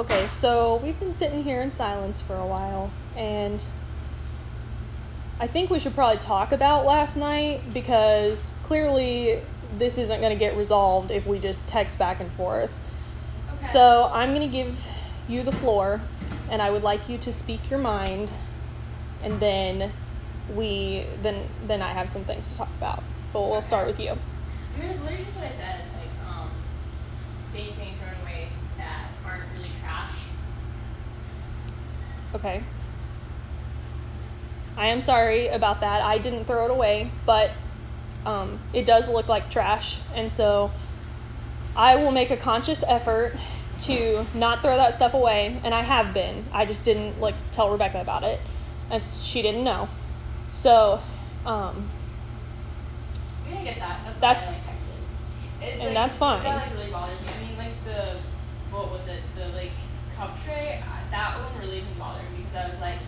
Okay, so we've been sitting here in silence for a while, and I think we should probably talk about last night because clearly this isn't going to get resolved if we just text back and forth. Okay. So I'm going to give you the floor, and I would like you to speak your mind, and then we then then I have some things to talk about. But we'll start with you. It was literally just what I said, like, um, things getting thrown away that aren't really trash. Okay. I am sorry about that. I didn't throw it away, but um, it does look like trash, and so I will make a conscious effort to not throw that stuff away, and I have been. I just didn't like tell Rebecca about it, and she didn't know. So, um, We didn't get that. That's, That's- why I like, texted. It's, and like, that's fine. That like really bothers me. I mean, like the what was it? The like cup tray. uh, That one really didn't bother me because I was like,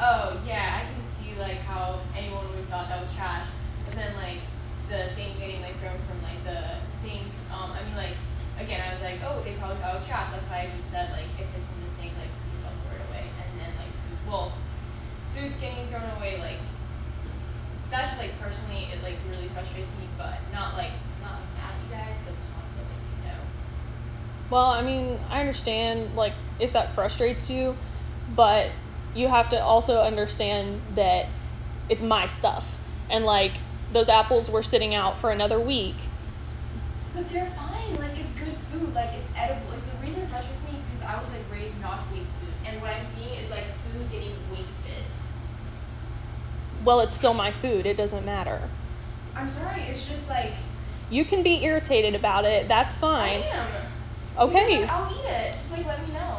oh yeah, I can see like how anyone would have thought that was trash. But then like the thing getting like thrown from like the sink. Um, I mean like again, I was like, oh, they probably thought it was trash. That's why I just said like if it's in the sink, like please don't throw it away. And then like food, well, food getting thrown away like that's just like personally it like really frustrates me, but not like not like mad at you guys, but just wants to like know. Well, I mean, I understand like if that frustrates you, but you have to also understand that it's my stuff, and like those apples were sitting out for another week. But they're fine. Like it's good food. Like it's edible. Like the reason it frustrates me is because I was like raised not to waste food, and what I'm seeing is like food getting wasted. Well, it's still my food. It doesn't matter. I'm sorry. It's just like You can be irritated about it. That's I fine. am. Okay. Like, I'll eat it. Just like let me know.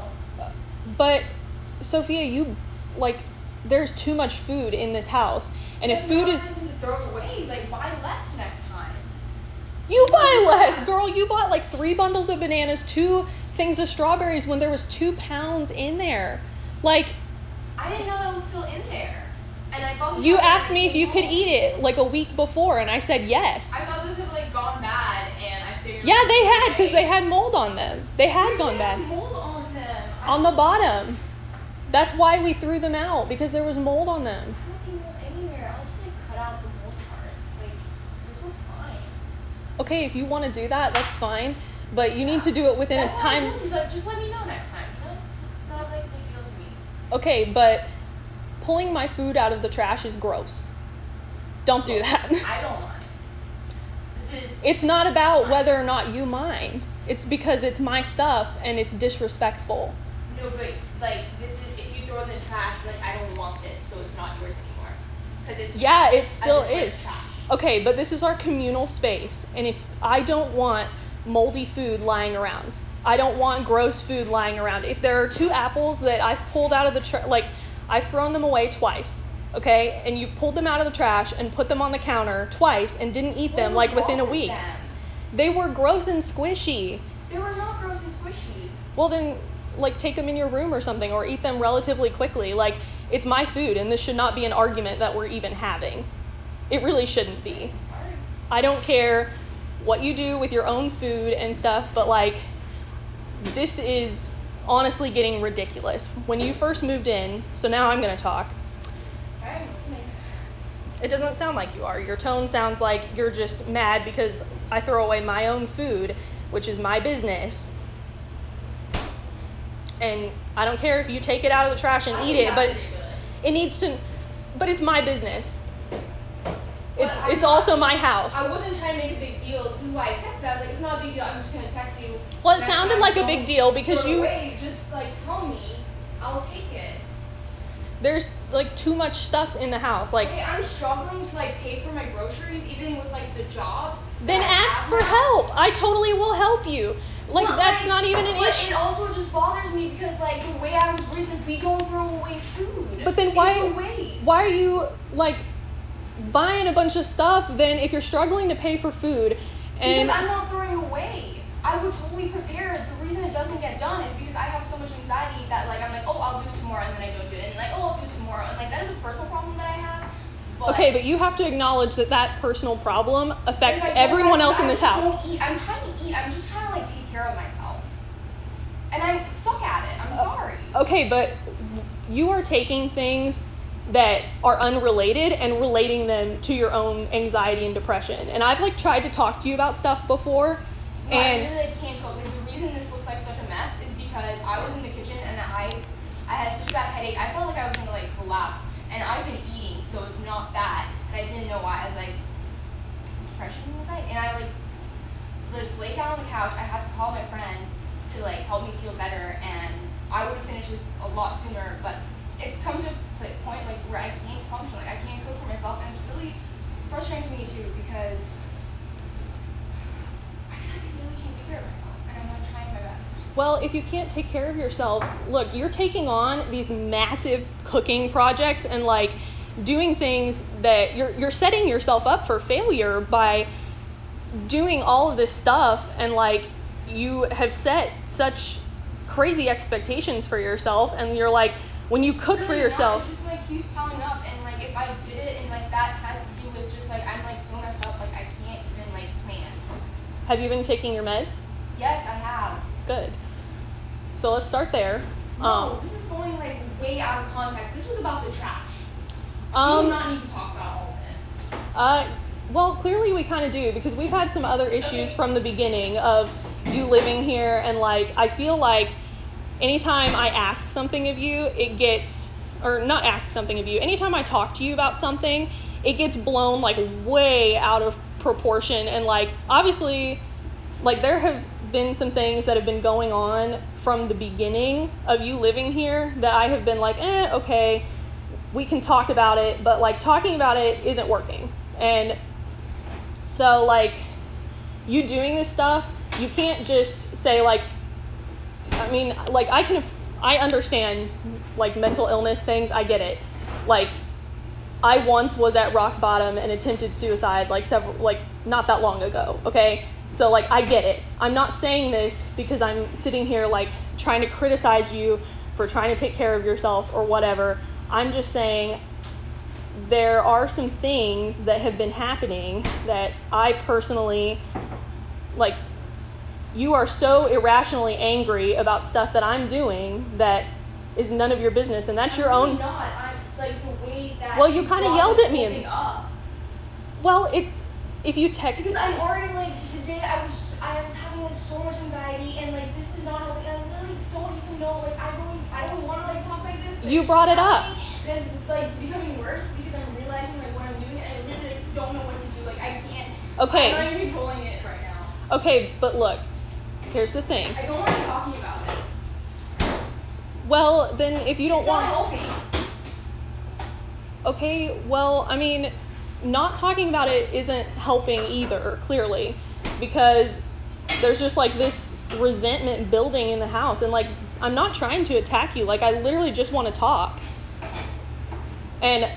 But Sophia, you like there's too much food in this house. And if food is to throw it away, like buy less next time. you buy less, girl. You bought like 3 bundles of bananas, 2 things of strawberries when there was 2 pounds in there. Like I didn't know that was still in there, and I thought you asked me if you could eat it like a week before and I said yes. I thought those had like gone bad, and I figured. Yeah, they had cuz they had mold on them. They had gone did they have bad. Mold on them. On the bottom. That's why we threw them out because there was mold on them. I don't see mold anywhere. I'll just like cut out the mold part. Like this looks fine. Okay, if you want to do that, that's fine. But you need to do it within That's a time. you, like, just let me know next time. You know? It's not like a big deal to me. Okay, but pulling my food out of the trash is gross. Don't do that. I don't mind. This is. It's not about whether or not you mind. It's because it's my stuff and it's disrespectful. No, but like this is if you throw it in the trash, like I don't want this, so it's not yours anymore. Because it's. Yeah, trash. it still At this point, is. Okay, but this is our communal space, and if I don't want moldy food lying around, I don't want gross food lying around. If there are two apples that I've pulled out of the trash, like I've thrown them away twice, okay, and you've pulled them out of the trash and put them on the counter twice and didn't eat them like within a week, them? they were gross and squishy. They were not gross and squishy. Well, then, like, take them in your room or something, or eat them relatively quickly. Like, it's my food, and this should not be an argument that we're even having. It really shouldn't be. Sorry. I don't care what you do with your own food and stuff, but like, this is honestly getting ridiculous. When you first moved in, so now I'm gonna talk. It doesn't sound like you are. Your tone sounds like you're just mad because I throw away my own food, which is my business. And I don't care if you take it out of the trash and I eat it, but it needs to but it's my business. It's I'm it's not- also my house. I wasn't trying to make a big deal. This is why I texted. I was like, it's not a big deal. I'm just gonna text you. Well, it sounded like a big deal because you- Away. Just like tell me. I'll take. There's like too much stuff in the house. Like Okay, I'm struggling to like pay for my groceries, even with like the job. then ask for help. I totally will help you. Like that's like- not even an issue. It also just bothers me because like the way I was raised, like we don't throw away food. But then why why are you like buying a bunch of stuff then if you're struggling to pay for food and because I'm not throwing away. I would totally prepare. The reason it doesn't get done is because I have so much anxiety that like I'm like, oh, I'll do it tomorrow, and then I don't do it, and like, oh, I'll do it tomorrow, and like that is a personal problem that I have. But Okay, but you have to acknowledge that that personal problem affects everyone else in this house. Eat. I'm trying to eat. I'm just trying to like take care of myself. and I suck at it. I'm uh, sorry. Okay, but you are taking things that are unrelated and relating them to your own anxiety and depression. And I've like tried to talk to you about stuff before No, I really like, can't cope. Like the reason this looks like such a mess is because I was in the kitchen and I, I had such a bad headache. I felt like I was gonna like collapse, and I've been eating, so it's not that. And I didn't know why. I was like, depression was I? And I like just laid down on the couch. I had to call my friend to like help me feel better, and I would have finished this a lot sooner. But it's come to a point like where I can't function. Like I can't cook for myself, and it's really frustrating to me too because I feel like I really can't take care of myself, and I'm like trying my best. Well, if you can't take care of yourself, look, you're taking on these massive cooking projects and like doing things that you're you're setting yourself up for failure by doing all of this stuff and like you have set such crazy expectations for yourself and you're like when you cook for Really not. yourself It's just like keeps piling up, and like if I did it, and like that has to do with just like I'm like so messed up, like I can't even like plan. Have you been taking your meds? Yes, I have. Good. So let's start there. No, Um, this is going like way out of context. This was about the trash. we um, do not need to talk about all this. Uh, well, clearly we kind of do because we've had some other issues Okay. from the beginning of you living here, and like I feel like anytime I ask something of you, it gets or not ask something of you. Anytime I talk to you about something, it gets blown like way out of proportion, and like obviously, like there have been some things that have been going on from the beginning of you living here that I have been like, eh, okay, we can talk about it, but like talking about it isn't working. And so like you doing this stuff, you can't just say like I mean, like I can I understand like mental illness things, I get it. Like I once was at rock bottom and attempted suicide like several like not that long ago, okay? So like I get it. I'm not saying this because I'm sitting here like trying to criticize you for trying to take care of yourself or whatever. I'm just saying there are some things that have been happening that I personally like you are so irrationally angry about stuff that I'm doing that is none of your business and that's your I'm really own Not. I'm like the way that. Well, you kinda yelled at me whole and- thing Up. well it's if you text Because I'm already like today I was I was having like so much anxiety and like this is not helping. I really don't even know like I don't I don't want to like talk like this. You brought it up. And it's like becoming worse because I'm realizing like what I'm doing and I really like, don't know what to do. Like I can't. Okay. I'm not even controlling it right now. okay but look here's the thing I don't want to be talking about this. well then if you don't It's not want helping. Okay well i mean not talking about it isn't helping either clearly because there's just like this resentment building in the house and like i'm not trying to attack you like i literally just want to talk. And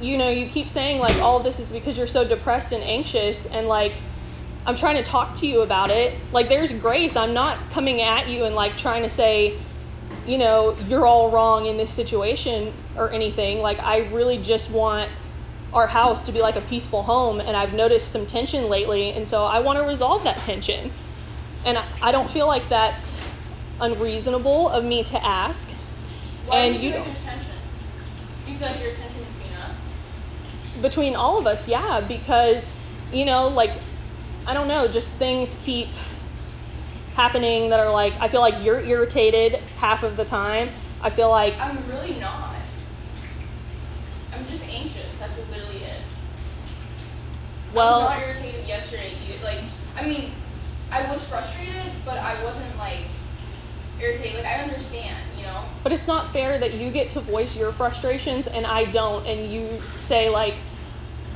you know you keep saying like all this is because you're so depressed and anxious and like i'm trying to talk to you about it. Like there's grace i'm not coming at you and like trying to say you know you're all wrong in this situation or anything like i really just want our house to be like a peaceful home and i've noticed some tension lately and so i want to resolve that tension and I- don't feel like that's unreasonable of me to ask Why and you you don't there's tension? Do you feel like there's tension between us? between all of us yeah because you know like i don't know just things keep happening that are like i feel like you're irritated half of the time i feel like I'm really not. I'm just anxious. That's literally it. well I was not irritated yesterday. Like, I mean, I was frustrated, but I wasn't like irritated. Like, I understand, you know. But it's not fair that you get to voice your frustrations and I don't, and you say, like,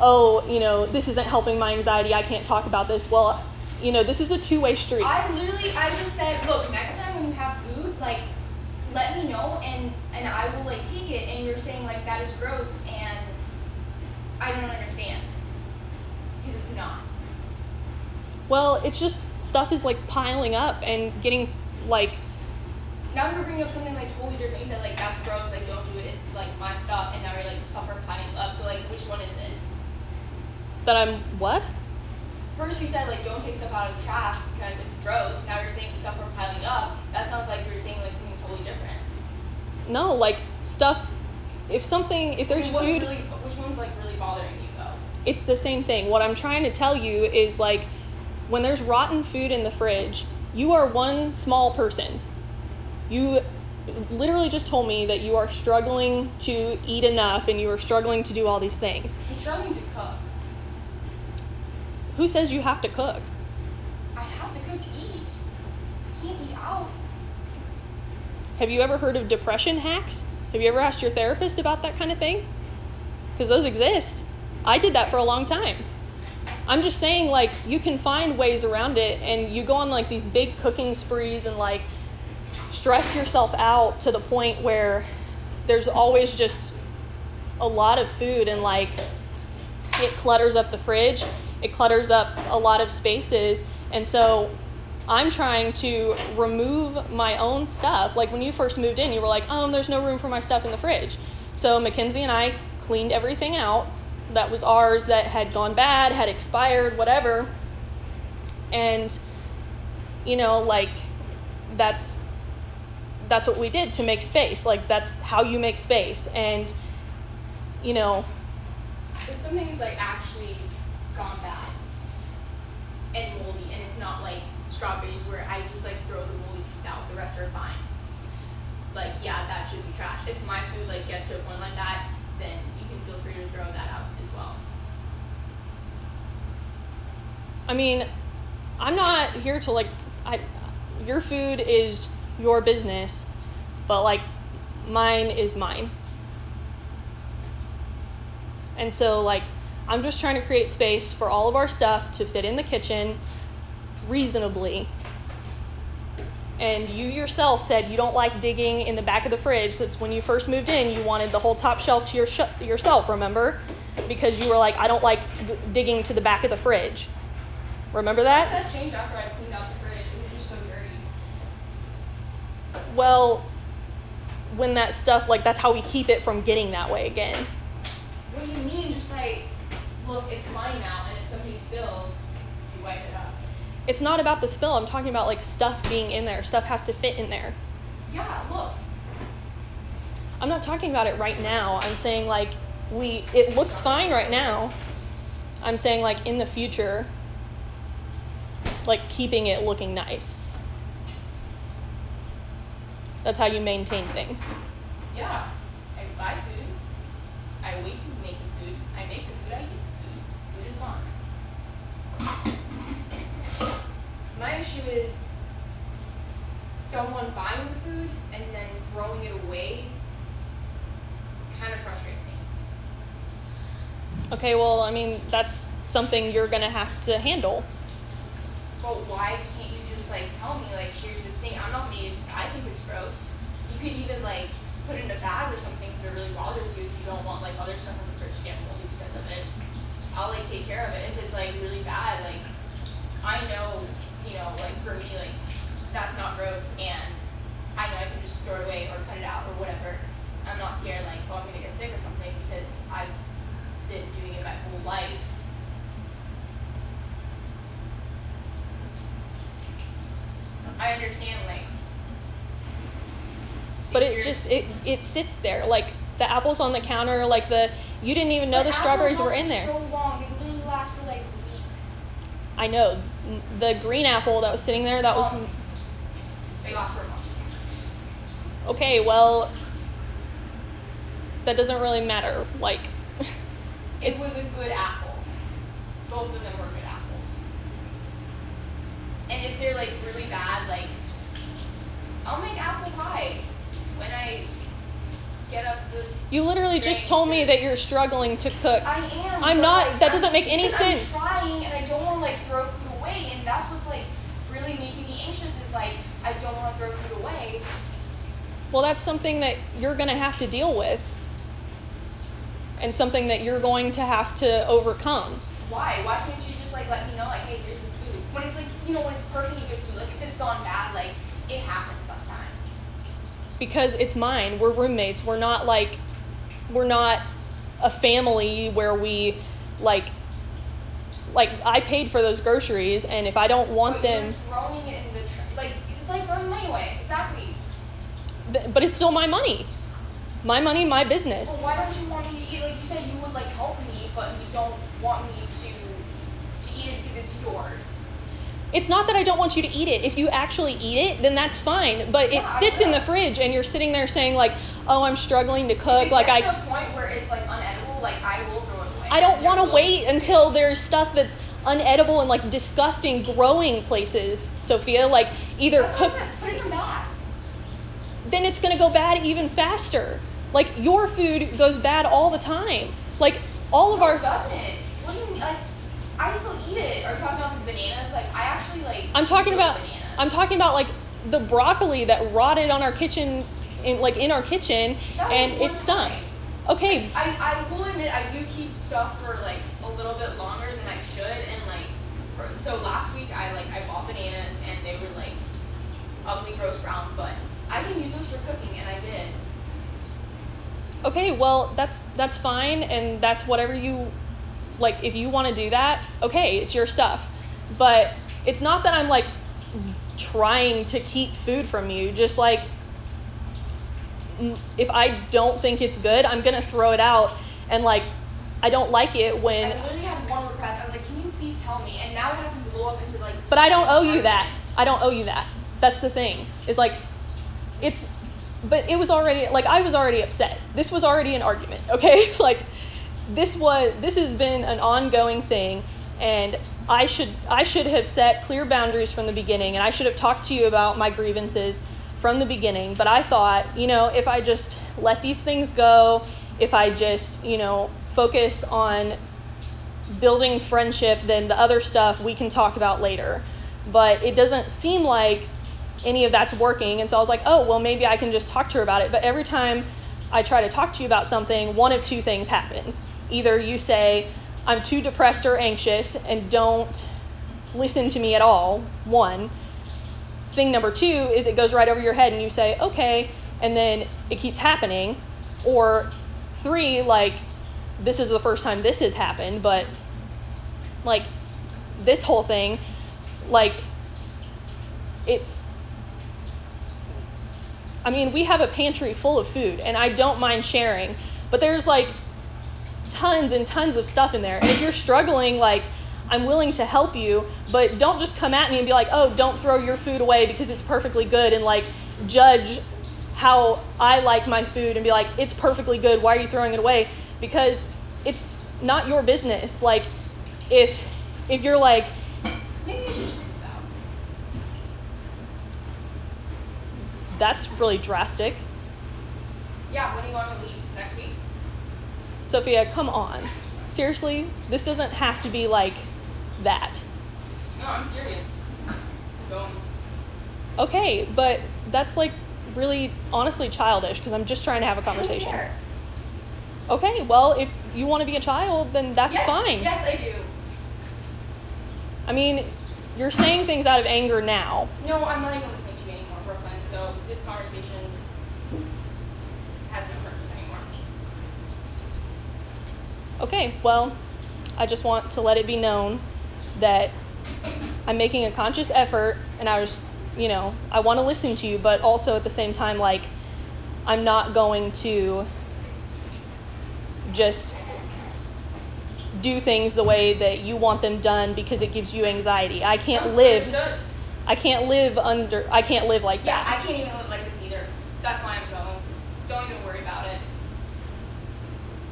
oh, you know, this isn't helping my anxiety, I can't talk about this. Well, you know, this is a two way street. I literally, I just said, look, next time when you have food, like, let me know, and and I will like take it. And you're saying like that is gross, and I don't understand because it's not. well, it's just stuff is like piling up and getting like, Now you're bringing up something like totally different. You said like that's gross, like don't do it. It's like my stuff, and now you're like stuff are piling up. So like, which one is it? that I'm what? First you said like don't take stuff out of the trash because it's gross. Now you're saying stuff from piling up. That sounds like you're saying like something totally different. No, like stuff. If something, if there's I mean, food, really, which one's like really bothering you though? it's the same thing. What I'm trying to tell you is like when there's rotten food in the fridge, you are one small person. You literally just told me that you are struggling to eat enough and you are struggling to do all these things. I'm struggling to cook. Who says you have to cook? I have to cook to eat. I can't eat out. Have you ever heard of depression hacks? Have you ever asked your therapist about that kind of thing? Because those exist. I did that for a long time. I'm just saying, like, you can find ways around it, and you go on like these big cooking sprees and like stress yourself out to the point where there's always just a lot of food, and like it clutters up the fridge, it clutters up a lot of spaces, and so I'm trying to remove my own stuff. Like when you first moved in, you were like, um, there's no room for my stuff in the fridge. So Mackenzie and I cleaned everything out that was ours that had gone bad, had expired, whatever. And you know, like that's that's what we did to make space. Like that's how you make space. And you know, If something's like actually gone bad and moldy, and it's not like strawberries where I just like throw the moldy piece out, the rest are fine. Like yeah, that should be trash. If my food like gets to a point like that, then you can feel free to throw that out as well. I mean, I'm not here to like I your food is your business, but like mine is mine. And so like I'm just trying to create space for all of our stuff to fit in the kitchen reasonably. And you yourself said you don't like digging in the back of the fridge. That's when you first moved in, you wanted the whole top shelf to your sh- yourself, remember? Because you were like, I don't like g- digging to the back of the fridge. Remember How that? did that change after I cleaned out the fridge? It was just so dirty. Well, when that stuff, like, that's how we keep it from getting that way again. What do you mean? Just like, look, it's mine now, and if something spills, you wipe it up. It's not about the spill. I'm talking about, like, stuff being in there. Stuff has to fit in there. Yeah, look. I'm not talking about it right now. I'm saying, like, we, it looks fine right now. I'm saying, like, in the future, like, keeping it looking nice. That's how you maintain things. Yeah, I buy food. I wait to make the food. I make the food. I eat the food. Food is gone. My issue is someone buying the food and then throwing it away. Kind of frustrates me. Okay, well, I mean, that's something you're gonna have to handle. But why can't you just like tell me like here's this thing? I'm not made. I think it's gross. You could even like put it in a bag or something if it really bothers you. If you don't want like other stuff in the fridge to get moldy because of it, I'll like take care of it. If it's like really bad, like I know, you know, like for me, like that's not gross, and I know I can just throw it away or cut it out or whatever. I'm not scared like oh I'm gonna get sick or something because I've been doing it my whole life. I understand like. But it just it it sits there like the apples on the counter, like the you didn't even know the apples strawberries were in there. So long, they literally last for like. I know the green apple that was sitting there. That was. They last for months. okay. Well, that doesn't really matter. Like, It was a good apple. Both of them were good apples. And if they're like really bad, like I'll make apple pie when I get up the. you literally just told me that you're struggling to cook. I am. I'm not- like, that doesn't make any sense. I'm trying, and I don't want to like throw food away, and that's what's like really making me anxious. Is like I don't want to throw food away. Well, that's something that you're gonna have to deal with, and something that you're going to have to overcome. Why? Why can't you just like let me know like, hey, here's this food? When it's like you know when it's perfectly good food, like if it's gone bad, like it happens. Because it's mine. We're roommates. We're not like we're not a family where we like like I paid for those groceries, and if I don't want but them, throwing it in the tr- like it's like throwing money away. Exactly. th- but it's still my money, my money, my business. Well, why don't you want me to eat? Like you said, you would like help me, but you don't want me to to eat it because it's yours. It's not that I don't want you to eat it. If you actually eat it, then that's fine. But it Yeah, I sits in the fridge, and you're sitting there saying like, "Oh, I'm struggling to cook." it Like I, to a point where it's like unedible, like I will throw it away. I don't want to wait until there's stuff that's unedible and like disgusting growing places, Sophia. Like either That's cook, what I said, Put it bag. then it's gonna go bad even faster. Like your food goes bad all the time. Like all of no, our. it doesn't. What do you mean? Like, I still eat it. Are you talking about the bananas? Like, I actually like. I'm talking about. Bananas. I'm talking about like the broccoli that rotted on our kitchen, in like in our kitchen, That and it stunk. time. Okay, I, I will admit I do keep stuff for like a little bit longer than I should, and like, for, so last week I like I bought bananas and they were like ugly, gross brown, but I can use those for cooking, and I did. okay, well that's that's fine, and that's whatever you like. If you want to do that, okay, it's your stuff. But it's not that I'm like trying to keep food from you. Just like if I don't think it's good, I'm gonna throw it out, and like I don't like it when. I literally have one request. I was like, "Can you please tell me?" And now it has to blow up into like. But I don't owe you that. I don't owe you that. That's the thing. Is like, it's, but it was already like I was already upset. This was already an argument. Okay, like, this was this has been an ongoing thing, and I should I should have set clear boundaries from the beginning, and I should have talked to you about my grievances from the beginning. But I thought, you know, if I just let these things go, if I just you know focus on building friendship, then the other stuff we can talk about later. But it doesn't seem like any of that's working. And so I was like, oh, well, maybe I can just talk to her about it. But every time I try to talk to you about something, one of two things happens. Either you say, I'm too depressed or anxious and don't listen to me at all, one. Thing number two is it goes right over your head and you say, okay, and then it keeps happening. Or three, like, this is the first time this has happened, but like this whole thing, like it's I mean, we have a pantry full of food and I don't mind sharing, but there's like tons and tons of stuff in there. And if you're struggling, like I'm willing to help you, but don't just come at me and be like, "Oh, don't throw your food away because it's perfectly good," and like judge how I like my food and be like, "It's perfectly good. Why are you throwing it away?" Because it's not your business. Like if if you're like, Maybe you should just move out. "That's really drastic." Yeah, when do you want to leave next week? Sophia, come on. Seriously, this doesn't have to be like that. No, I'm serious. Going. Okay, but that's like really honestly childish because I'm just trying to have a conversation. Okay, well, if you want to be a child, then that's yes, fine. Yes, I do. I mean, you're saying things out of anger now. No, I'm not even listening to you anymore, Brooklyn. So this conversation has no purpose anymore. Okay, well, I just want to let it be known that I'm making a conscious effort and I was, you know, I want to listen to you, but also at the same time, like, I'm not going to just do things the way that you want them done because it gives you anxiety. I can't live. Understood? I can't live under. I can't live like Yeah, that. Yeah, I can't even live like this either. That's why I'm going. Don't even worry about it.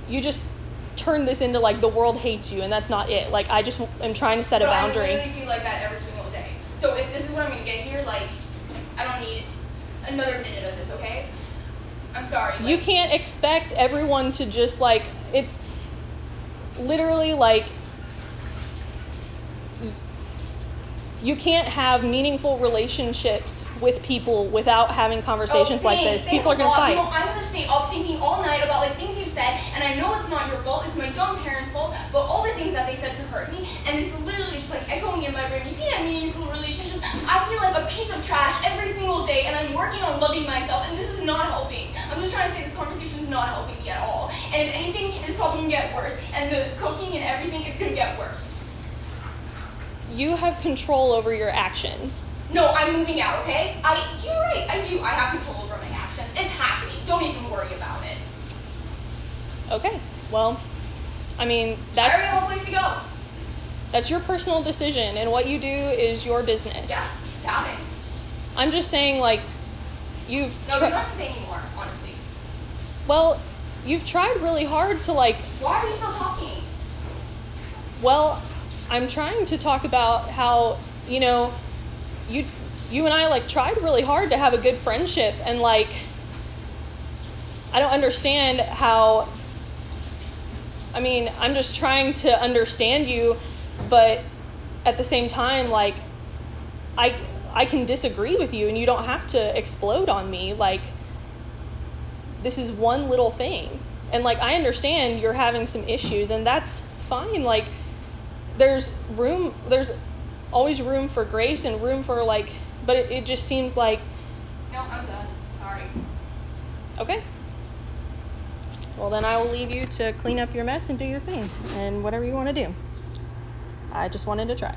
You just turn this into like the world hates you, and that's not it. Like I just am trying to set a boundary. I really feel like that every single day. So if this is what I'm gonna get here, like, I don't need another minute of this, okay? I'm sorry. you can't expect everyone to just like it's literally like you can't have meaningful relationships with people without having conversations Oh, like this. People are gonna fight. You know, I'm gonna stay up thinking all night about like things you said, and I know it's not your fault. It's my dumb parents' fault. But all the things that they said to hurt me, and it's literally just like echoing in my brain. You can't have meaningful relationships. I feel like a piece of trash every single day, and I'm working on loving myself, and this is not helping. I'm just trying to say this conversation is not helping me at all. And if anything, it's probably gonna get worse. And the cooking and everything, it's gonna get worse. You have control over your actions. No, I'm moving out, okay? I you're right, I do. I have control over my actions. It's happening. Don't even worry about it. Okay. Well, I mean, that's. I already have a place to go. that's your personal decision and what you do is your business. Yeah, it's happening. I'm just saying like you've No, you don't have to say anymore, honestly. well, you've tried really hard to like Why are we still talking? Well, I'm trying to talk about how, you know, you you and I like tried really hard to have a good friendship and like I don't understand how I mean, I'm just trying to understand you, but at the same time like I I can disagree with you and you don't have to explode on me like this is one little thing. And like I understand you're having some issues and that's fine. Like there's room there's always room for grace and room for like but it, it just seems like No, I'm done. Sorry. okay well then i will leave you to clean up your mess and do your thing and whatever you want to do i just wanted to try